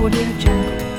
Audio Jungle.